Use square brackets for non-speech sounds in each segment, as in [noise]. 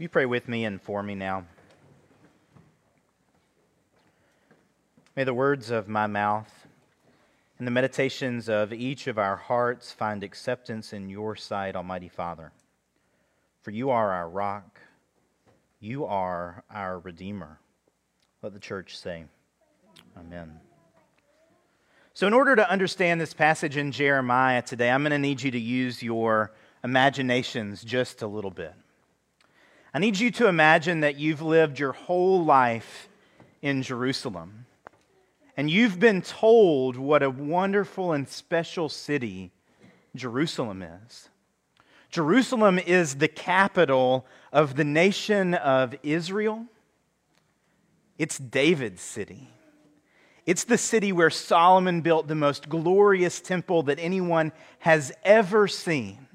You pray with me and for me now? May the words of my mouth and the meditations of each of our hearts find acceptance in your sight, Almighty Father. For you are our rock, you are our Redeemer. Let the church say, Amen. So, in order to understand this passage in Jeremiah today, I'm going to need you to use your imaginations just a little bit. I need you to imagine that you've lived your whole life in Jerusalem and you've been told what a wonderful and special city Jerusalem is. Jerusalem is the capital of the nation of Israel. It's David's city. It's the city where Solomon built the most glorious temple that anyone has ever seen.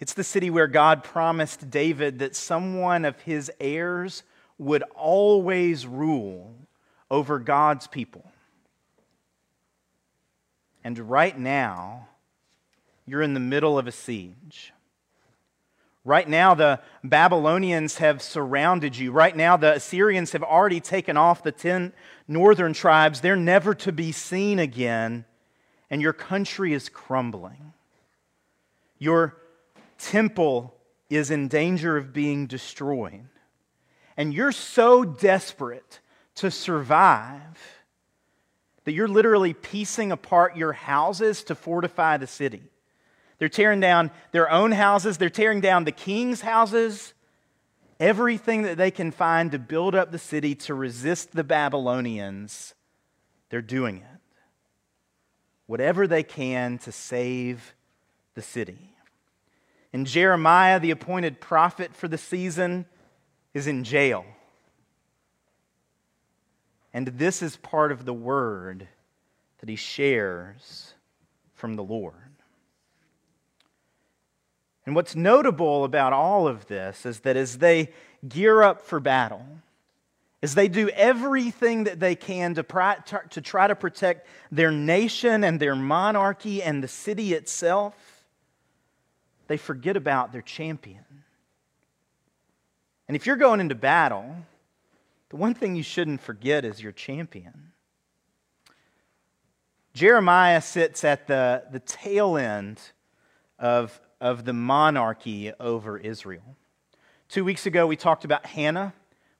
It's the city where God promised David that someone of his heirs would always rule over God's people. And right now, you're in the middle of a siege. Right now, the Babylonians have surrounded you. Right now, the Assyrians have already taken off the 10 northern tribes. They're never to be seen again, and your country is crumbling. Your temple is in danger of being destroyed. And you're so desperate to survive that you're literally piecing apart your houses to fortify the city. They're tearing down their own houses, they're tearing down the king's houses, everything that they can find to build up the city to resist the Babylonians. They're doing it. Whatever they can to save the city. And Jeremiah, the appointed prophet for the season, is in jail. And this is part of the word that he shares from the Lord. And what's notable about all of this is that as they gear up for battle, as they do everything that they can to, to try to protect their nation and their monarchy and the city itself, they forget about their champion. And if you're going into battle, the one thing you shouldn't forget is your champion. Jeremiah sits at the, the tail end of, of the monarchy over Israel. Two weeks ago, we talked about Hannah.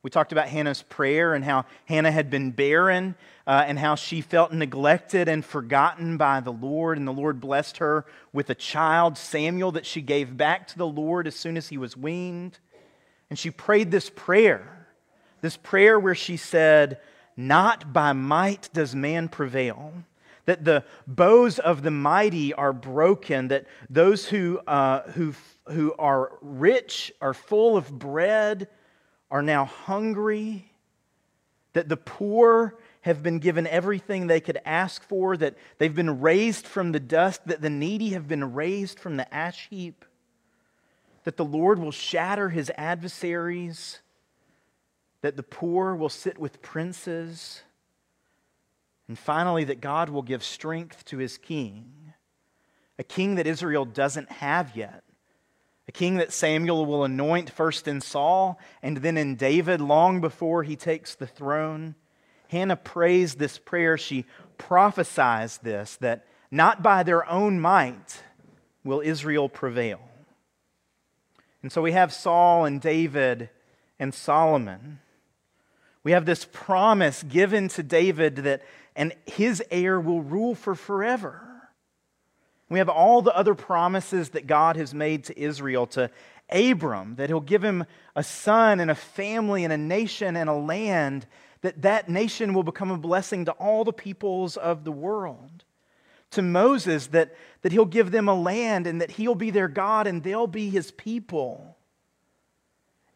We talked about Hannah's prayer and how Hannah had been barren uh, and how she felt neglected and forgotten by the Lord. And the Lord blessed her with a child, Samuel, that she gave back to the Lord as soon as he was weaned. And she prayed this prayer, this prayer where she said, Not by might does man prevail. That the bows of the mighty are broken, that those who, uh, who, who are rich are full of bread are now hungry, that the poor have been given everything they could ask for, that they've been raised from the dust, that the needy have been raised from the ash heap, that the Lord will shatter his adversaries, that the poor will sit with princes, and finally, that God will give strength to his king, a king that Israel doesn't have yet a king that Samuel will anoint first in Saul and then in David long before he takes the throne. Hannah prays this prayer. She prophesies this that not by their own might will Israel prevail. And so we have Saul and David and Solomon. We have this promise given to David that and his heir will rule for forever. We have all the other promises that God has made to Israel, to Abram, that he'll give him a son and a family and a nation and a land, that that nation will become a blessing to all the peoples of the world. To Moses, that, that he'll give them a land and that he'll be their God and they'll be his people.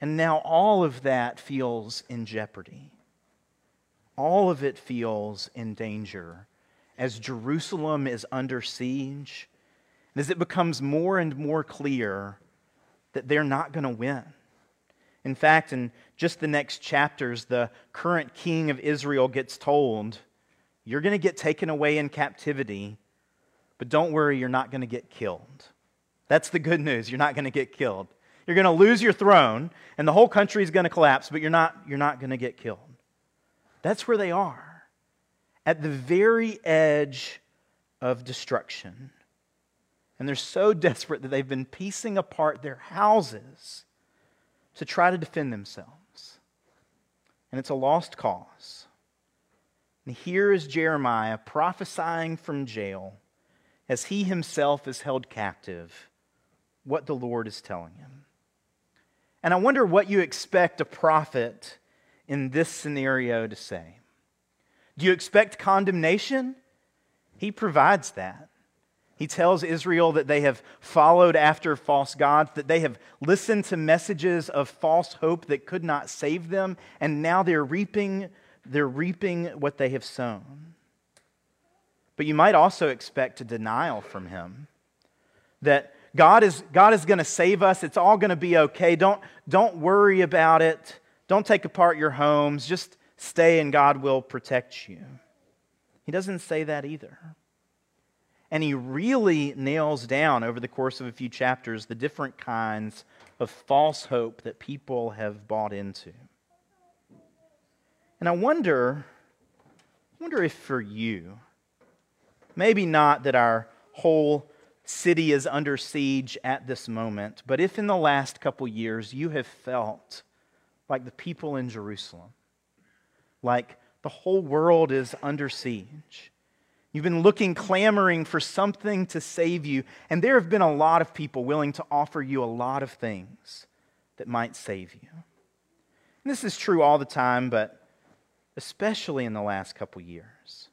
And now all of that feels in jeopardy. All of it feels in danger as Jerusalem is under siege, and as it becomes more and more clear that they're not going to win. In fact, in just the next chapters, the current king of Israel gets told, You're going to get taken away in captivity, but don't worry, you're not going to get killed. That's the good news. You're not going to get killed. You're going to lose your throne, and the whole country is going to collapse, but you're not, you're not going to get killed. That's where they are, at the very edge of destruction. And they're so [laughs] desperate that they've been piecing apart their houses to try to defend themselves. And it's a lost cause. And here is Jeremiah prophesying from jail as he himself is held captive what the Lord is telling him. And I wonder what you expect a prophet in this scenario to say. Do you expect condemnation? He provides that. He tells Israel that they have followed after false gods, that they have listened to messages of false hope that could not save them, and now they're reaping, they're reaping what they have sown. But you might also expect a denial from him that God is, God is going to save us. It's all going to be okay. Don't, don't worry about it. Don't take apart your homes. Just stay and God will protect you. He doesn't say that either. And he really nails down over the course of a few chapters the different kinds of false hope that people have bought into. And I wonder, I wonder if for you, maybe not that our whole city is under siege at this moment, but if in the last couple years you have felt like the people in Jerusalem, like the whole world is under siege, You've been looking, clamoring for something to save you, and there have been a lot of people willing to offer you a lot of things that might save you. And this is true all the time, but especially in the last couple years.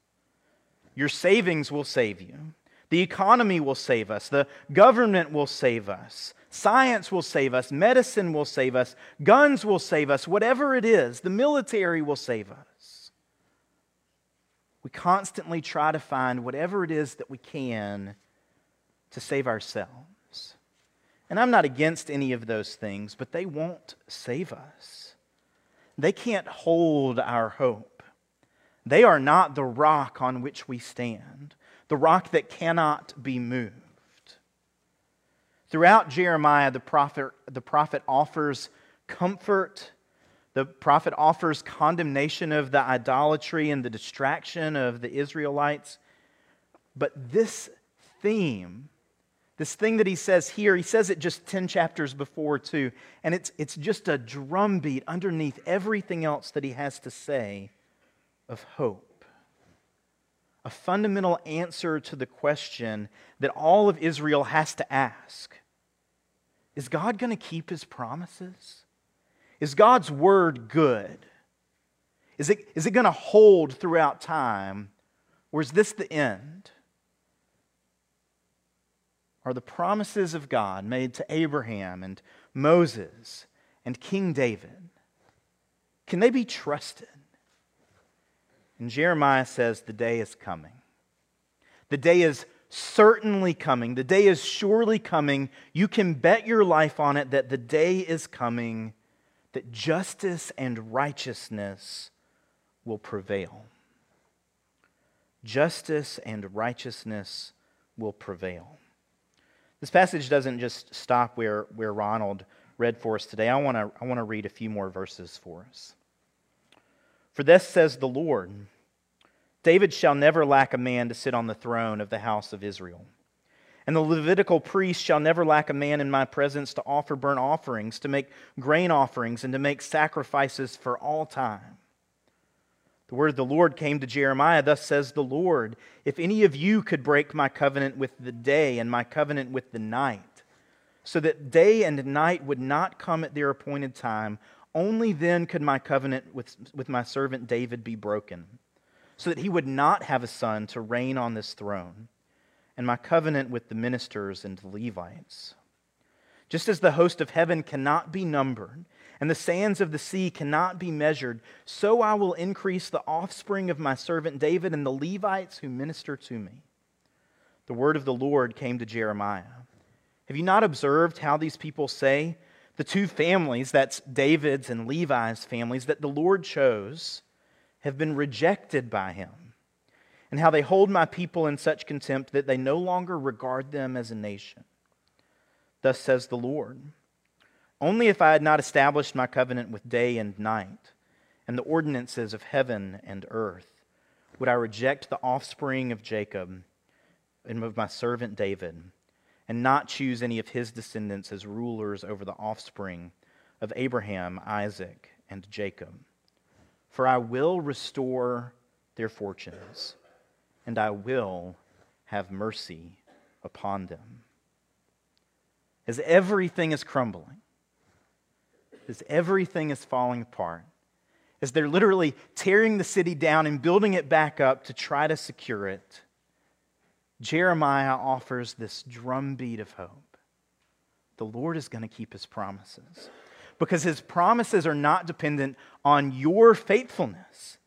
Your savings will save you. The economy will save us. The government will save us. Science will save us. Medicine will save us. Guns will save us. Whatever it is, the military will save us. We constantly try to find whatever it is that we can to save ourselves. And I'm not against any of those things, but they won't save us. They can't hold our hope. They are not the rock on which we stand the rock that cannot be moved. Throughout Jeremiah, the prophet, the prophet offers comfort. The prophet offers condemnation of the idolatry and the distraction of the Israelites. But this theme, this thing that he says here, he says it just 10 chapters before, too. And it's, it's just a drumbeat underneath everything else that he has to say of hope a fundamental answer to the question that all of Israel has to ask Is God going to keep his promises? Is God's word good? Is it, is it going to hold throughout time? Or is this the end? Are the promises of God made to Abraham and Moses and King David, can they be trusted? And Jeremiah says, The day is coming. The day is certainly coming. The day is surely coming. You can bet your life on it that the day is coming that justice and righteousness will prevail. Justice and righteousness will prevail. This passage doesn't just stop where, where Ronald read for us today. I want to I want to read a few more verses for us. For this says the Lord David shall never lack a man to sit on the throne of the house of Israel. And the Levitical priest shall never lack a man in my presence to offer burnt offerings, to make grain offerings, and to make sacrifices for all time. The word of the Lord came to Jeremiah. Thus says the Lord If any of you could break my covenant with the day and my covenant with the night, so that day and night would not come at their appointed time, only then could my covenant with, with my servant David be broken, so that he would not have a son to reign on this throne, and my covenant with the ministers and the Levites. Just as the host of heaven cannot be numbered, and the sands of the sea cannot be measured, so I will increase the offspring of my servant David and the Levites who minister to me. The word of the Lord came to Jeremiah. Have you not observed how these people say, the two families, that's David's and Levi's families, that the Lord chose, have been rejected by him, and how they hold my people in such contempt that they no longer regard them as a nation. Thus says the Lord Only if I had not established my covenant with day and night, and the ordinances of heaven and earth, would I reject the offspring of Jacob and of my servant David, and not choose any of his descendants as rulers over the offspring of Abraham, Isaac, and Jacob. For I will restore their fortunes, and I will have mercy upon them. As everything is crumbling, as everything is falling apart, as they're literally tearing the city down and building it back up to try to secure it, Jeremiah offers this drumbeat of hope. The Lord is going to keep his promises because his promises are not dependent on your faithfulness.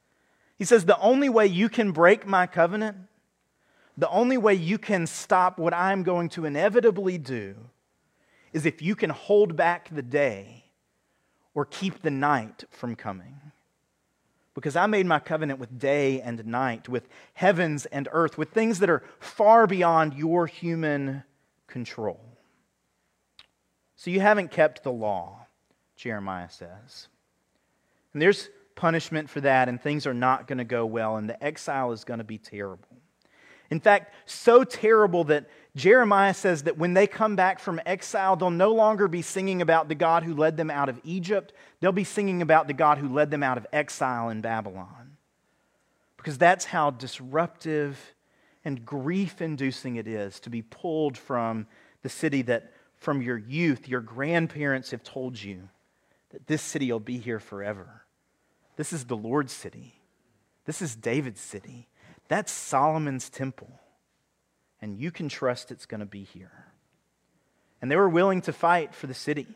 He says, The only way you can break my covenant, the only way you can stop what I'm going to inevitably do, is if you can hold back the day or keep the night from coming. Because I made my covenant with day and night, with heavens and earth, with things that are far beyond your human control. So you haven't kept the law. Jeremiah says. And there's punishment for that, and things are not going to go well, and the exile is going to be terrible. In fact, so terrible that Jeremiah says that when they come back from exile, they'll no longer be singing about the God who led them out of Egypt. They'll be singing about the God who led them out of exile in Babylon. Because that's how disruptive and grief inducing it is to be pulled from the city that from your youth your grandparents have told you that this city will be here forever. This is the Lord's city. This is David's city. That's Solomon's temple. And you can trust it's going to be here. And they were willing to fight for the city,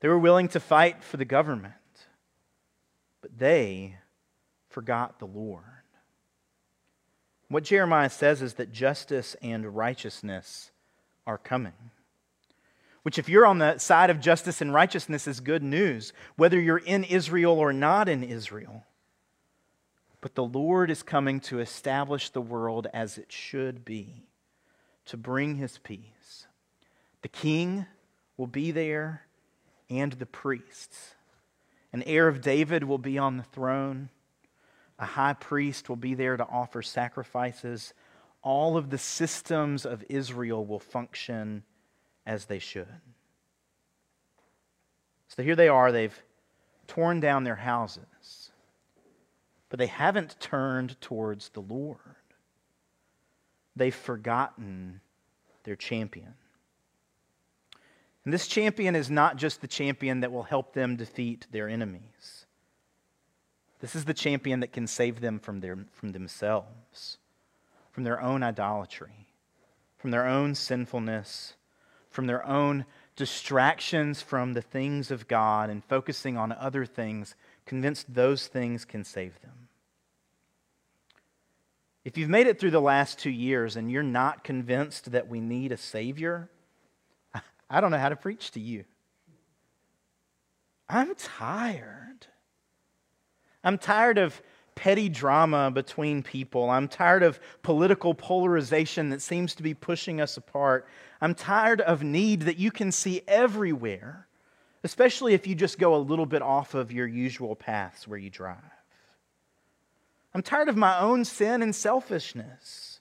they were willing to fight for the government. But they forgot the Lord. What Jeremiah says is that justice and righteousness are coming which, if you're on the side of justice and righteousness, is good news, whether you're in Israel or not in Israel. But the Lord is coming to establish the world as it should be, to bring his peace. The king will be there, and the priests. An heir of David will be on the throne. A high priest will be there to offer sacrifices. All of the systems of Israel will function as they should. So here they are, they've torn down their houses, but they haven't turned towards the Lord. They've forgotten their champion. And this champion is not just the champion that will help them defeat their enemies. This is the champion that can save them from, their, from themselves, from their own idolatry, from their own sinfulness, from their own distractions from the things of God and focusing on other things, convinced those things can save them. If you've made it through the last two years and you're not convinced that we need a Savior, I don't know how to preach to you. I'm tired. I'm tired of petty drama between people. I'm tired of political polarization that seems to be pushing us apart. I'm tired of need that you can see everywhere, especially if you just go a little bit off of your usual paths where you drive. I'm tired of my own sin and selfishness.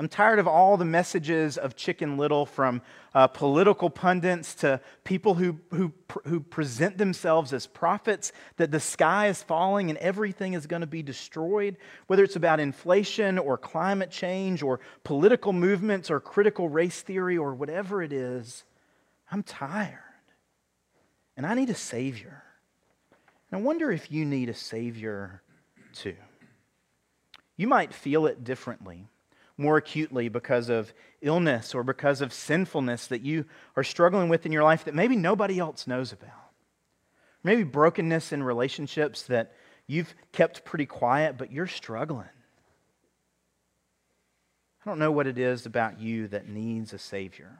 I'm tired of all the messages of Chicken Little from uh, political pundits to people who, who, who present themselves as prophets that the sky is falling and everything is going to be destroyed, whether it's about inflation or climate change or political movements or critical race theory or whatever it is. I'm tired. And I need a Savior. And I wonder if you need a Savior too. You might feel it differently more acutely because of illness or because of sinfulness that you are struggling with in your life that maybe nobody else knows about. Maybe brokenness in relationships that you've kept pretty quiet, but you're struggling. I don't know what it is about you that needs a Savior.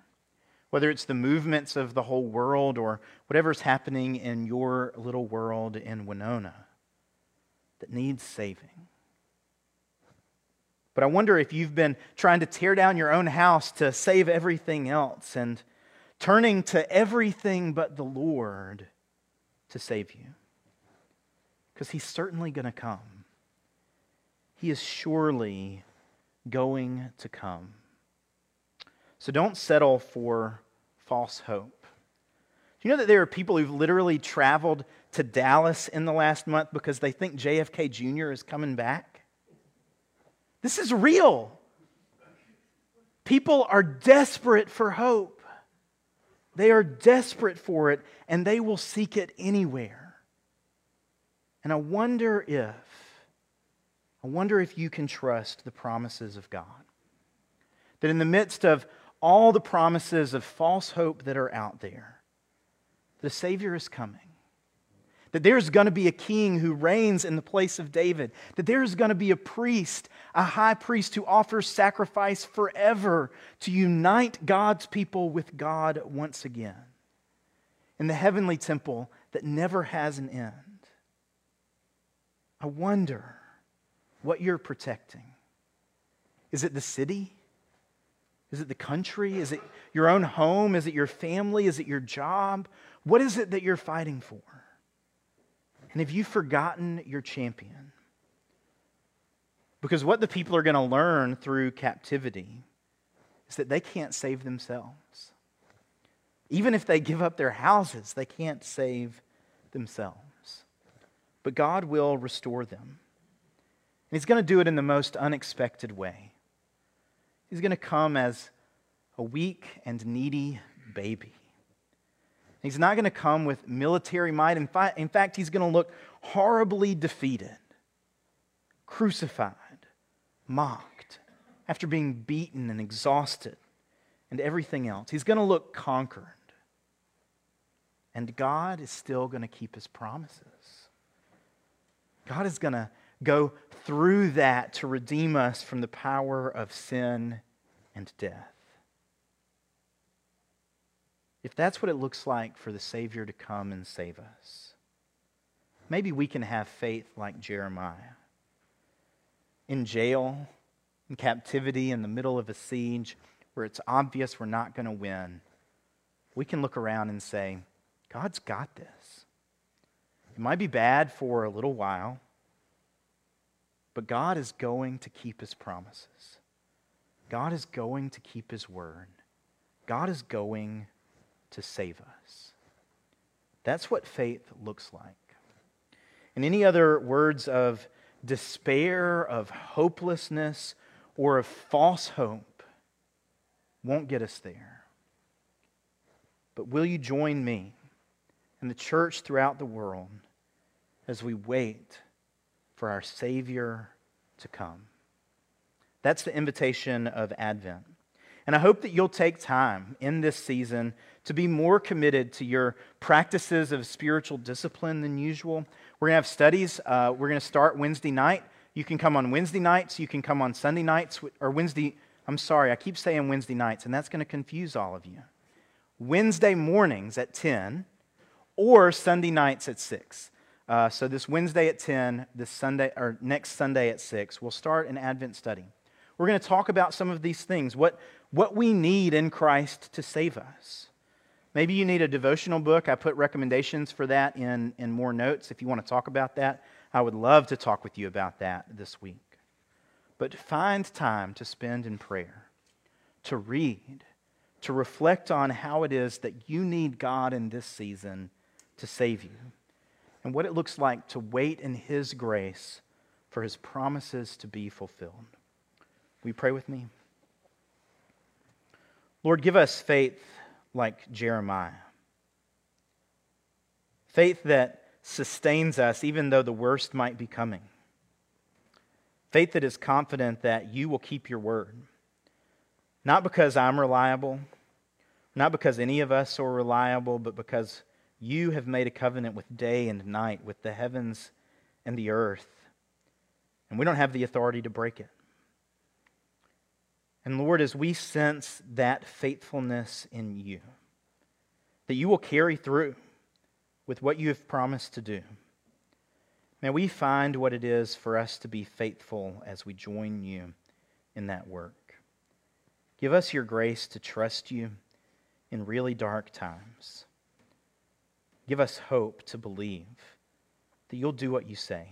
Whether it's the movements of the whole world or whatever's happening in your little world in Winona that needs saving. But I wonder if you've been trying to tear down your own house to save everything else and turning to everything but the Lord to save you. Because he's certainly going to come. He is surely going to come. So don't settle for false hope. Do you know that there are people who've literally traveled to Dallas in the last month because they think JFK Jr. is coming back? This is real. People are desperate for hope. They are desperate for it, and they will seek it anywhere. And I wonder if, I wonder if you can trust the promises of God. That in the midst of all the promises of false hope that are out there, the Savior is coming. That there's going to be a king who reigns in the place of David. That there's going to be a priest, a high priest who offers sacrifice forever to unite God's people with God once again. In the heavenly temple that never has an end. I wonder what you're protecting. Is it the city? Is it the country? Is it your own home? Is it your family? Is it your job? What is it that you're fighting for? And have you forgotten your champion? Because what the people are going to learn through captivity is that they can't save themselves. Even if they give up their houses, they can't save themselves. But God will restore them. And He's going to do it in the most unexpected way. He's going to come as a weak and needy baby. He's not going to come with military might. In, fi- in fact, he's going to look horribly defeated, crucified, mocked, after being beaten and exhausted and everything else. He's going to look conquered. And God is still going to keep his promises. God is going to go through that to redeem us from the power of sin and death. If that's what it looks like for the Savior to come and save us, maybe we can have faith like Jeremiah. In jail, in captivity, in the middle of a siege, where it's obvious we're not going to win, we can look around and say, God's got this. It might be bad for a little while, but God is going to keep his promises. God is going to keep his word. God is going to save us. That's what faith looks like. And any other words of despair, of hopelessness, or of false hope won't get us there. But will you join me and the church throughout the world as we wait for our Savior to come? That's the invitation of Advent. And I hope that you'll take time in this season to be more committed to your practices of spiritual discipline than usual. We're going to have studies. Uh, we're going to start Wednesday night. You can come on Wednesday nights. You can come on Sunday nights, or Wednesday. I'm sorry, I keep saying Wednesday nights, and that's going to confuse all of you. Wednesday mornings at 10, or Sunday nights at 6. Uh, so this Wednesday at 10, this Sunday, or next Sunday at 6, we'll start an Advent study. We're going to talk about some of these things, what, what we need in Christ to save us. Maybe you need a devotional book. I put recommendations for that in, in more notes. If you want to talk about that, I would love to talk with you about that this week. But find time to spend in prayer, to read, to reflect on how it is that you need God in this season to save you, and what it looks like to wait in His grace for His promises to be fulfilled. Will you pray with me? Lord, give us faith like Jeremiah. Faith that sustains us even though the worst might be coming. Faith that is confident that you will keep your word. Not because I'm reliable, not because any of us are reliable, but because you have made a covenant with day and night, with the heavens and the earth. And we don't have the authority to break it. And Lord, as we sense that faithfulness in you, that you will carry through with what you have promised to do, may we find what it is for us to be faithful as we join you in that work. Give us your grace to trust you in really dark times. Give us hope to believe that you'll do what you say,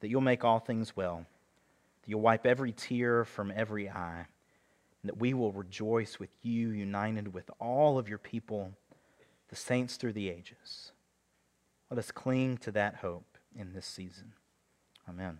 that you'll make all things well, that you'll wipe every tear from every eye, and that we will rejoice with you, united with all of your people, the saints through the ages. Let us cling to that hope in this season. Amen.